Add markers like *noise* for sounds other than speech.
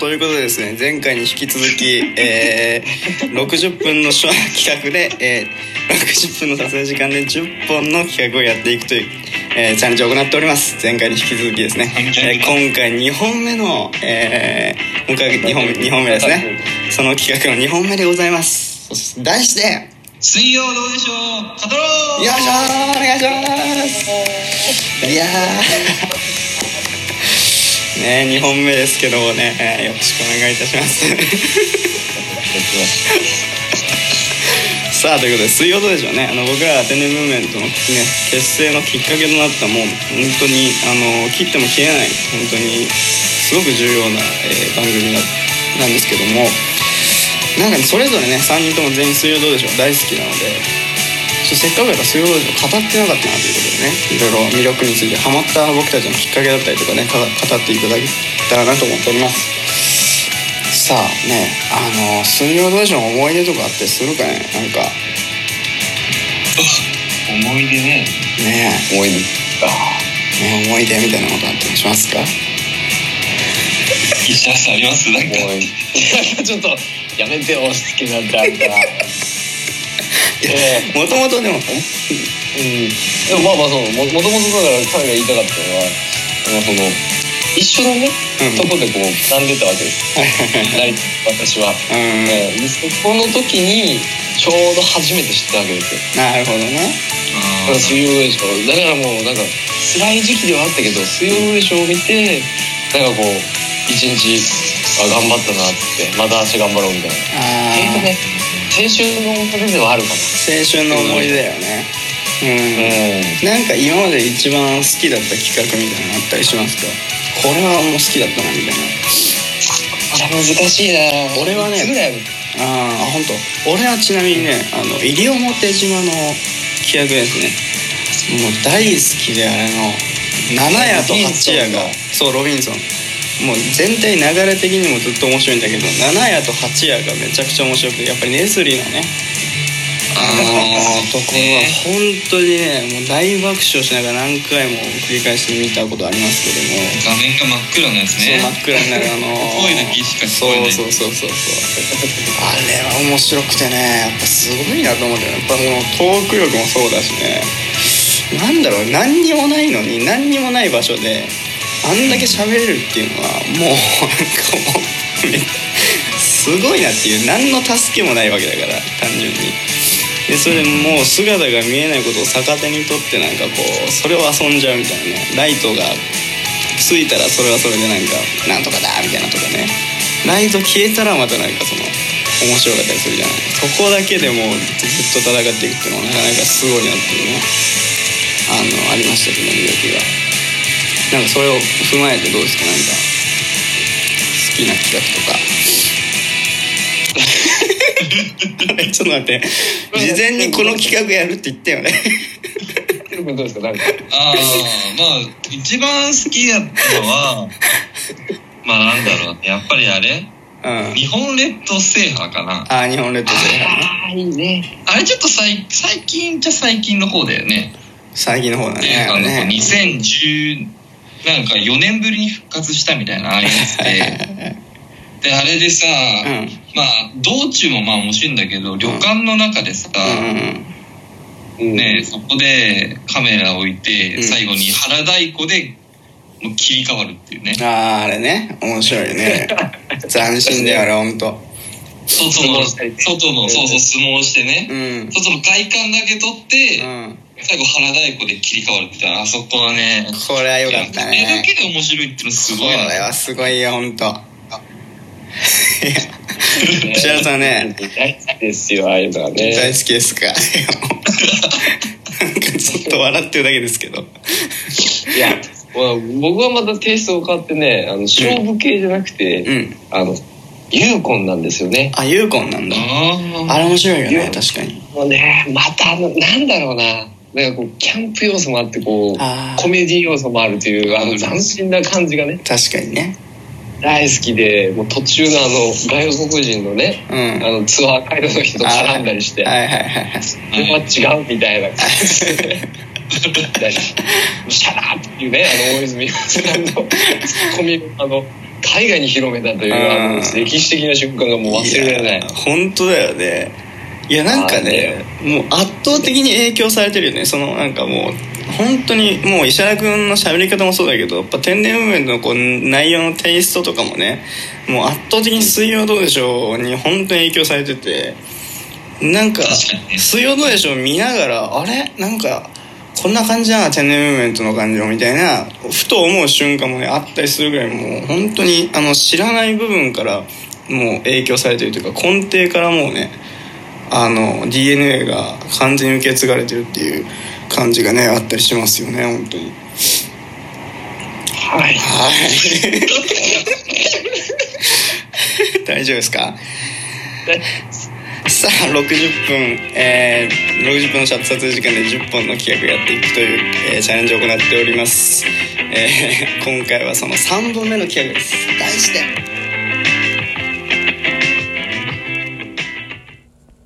ということでですね前回に引き続き、えー、60分の企画で、えー、60分の撮影時間で10本の企画をやっていくという、えー、チャレンジを行っております。前回に引き続きですね、えー、今回2本目の、えー、今回2本 ,2 本目ですね。その企画の2本目でございます。題して水曜どうでしょう？語ろう！よいしょお願いします。いやね2本目ですけどもね、えー、よろしくお願いいたします。さあということで水曜どうでしょうね。あの僕ら天然ムーブメントの、ね、結成のきっかけとなったもう本当にあの切っても切れない本当にすごく重要な、えー、番組なんですけどもなんか、ね、それぞれね3人とも全員水曜どうでしょう。大好きなのでせっかくだから水曜どうでしょう語ってなかったなということでねいろいろ魅力についてハマった僕たちのきっかけだったりとかね語っていただけたらなと思っております。さあねあの水曜どうでしょう思い出とかあってするかね？なんか。思い出ね。ね。思い出あね思い出みたいなことあったりしますか？石田さんあります？なんか。*laughs* ちょっとやめて押し付けなんてあんたもともとでも。うん。でもまあまあそう。もともとだから彼が言いたかったのはその一緒のね、うん、とこでこう並んでたわけです。私は、うん、えー、そこの時にちょうど初めて知ったわけですよ。なるほどね。だから水曜でしょだからもうなんか辛い時期ではあったけど水曜でしょを見てなんかこう一日あ頑張ったなってまた明日頑張ろうみたいな。ああ、ね、青春の思い出ではあるかな青春の思い出だよね。うん、なんか今まで一番好きだった企画みたいなのあったりしますか？これはもう好きだったなみたいな。あ難しいな。俺はねああ本当。俺はちなみにねあの西表島の企画ですね。もう大好きであれの七夜と八夜が。そうロビンソンもう全体流れ的にもずっと面白いんだけど七夜と八夜がめちゃくちゃ面白くてやっぱりネスリーのねあのところは本当にねもう大爆笑しながら何回も繰り返して見たことありますけども画面が真っ暗なやつねそう真っ暗になるあの声だけしか聞こえないそうそうそうそうあれは面白くてねやっぱすごいなと思ってやっぱもうトーク力もそうだしねなんだろう何にもないのに何にもない場所であんだけ喋れるっていうのはもうなんかもうすごいなっていう何の助けもないわけだから単純に。でそれもう姿が見えないことを逆手にとってなんかこうそれを遊んじゃうみたいな。ねライトがついたらそれはそれでなんかなんとかだみたいなとかね。ライト消えたらまたなんかその面白かったりするじゃないそこだけでもずっと戦っていくっていうのはなかなかすごいなっていうねあのありましたけど魅力が。なんかそれを踏まえてどうですか？なんか好きな企画とか。*laughs* ちょっと待って。事前にこの企画やるって言ったよね。どうですか？ああまあ一番好きだったのは *laughs* まあなんだろうやっぱりあれ？うん、日本列島制覇かな。ああ日本列島制覇ね。ああいいね。あれちょっと最最近じゃ最近の方だよね。最近の方だねあのね。2010なんか4年ぶりに復活したみたいなああいうやつでであれでさ、うん、まあ道中もまあ面白いんだけど旅館の中でさ、うん、ね、そこでカメラ置いて、最後に腹太鼓でもう切り替わるっていうね。あああれね。面白いね。*laughs* 斬新だよあれ本当外の外のそうそう相撲してね、うん、外の外観だけ取って、うん最後腹太鼓で切り替わるってあそこはねこれはよかったね。それだけで面白いってのすごいな。これはすごいよ本当石原さんね。大好きですよああいうのはね。大好きですか？なんかちょっと笑ってるだけですけど。いや僕はまたテイストを変わってねあの勝負系じゃなくて、うん、あのユーコンなんですよね。あユーコンなんだ。あれ面白いよね確かに。もうねまたなんだろうななんかこうキャンプ要素もあってこうコメディ要素もあるというあの斬新な感じがね確かにね。大好きでもう途中のあの外国人のね、うん、あのツアーガイドの人と絡んだりしてはいはいはいそれは違うみたいな。感じでシャラーっていうねあの大泉洋さんのツッコミあの海外に広めたというあの歴史的な瞬間がもう忘れられない。本当だよねいやなんかねもう圧倒的に影響されてるよね。そのなんかもう本当にもう石原君の喋り方もそうだけどやっぱ天然ムーブメントのこう内容のテイストとかもねもう圧倒的に「水曜どうでしょう」に本当に影響されててなんか「水曜どうでしょう」見ながらあれ？なんかこんな感じな天然ムーブメントの感情みたいなふと思う瞬間もねあったりするぐらいもう本当にあの知らない部分からもう影響されてるというか根底からもうねあの DNA が完全に受け継がれてるっていう感じがねあったりしますよね本当に。はい。はい。*laughs* 大丈夫ですか？さあ60分、えー、60分の撮影時間で10本の企画やっていくという、えー、チャレンジを行っております、えー、今回はその3本目の企画です。題して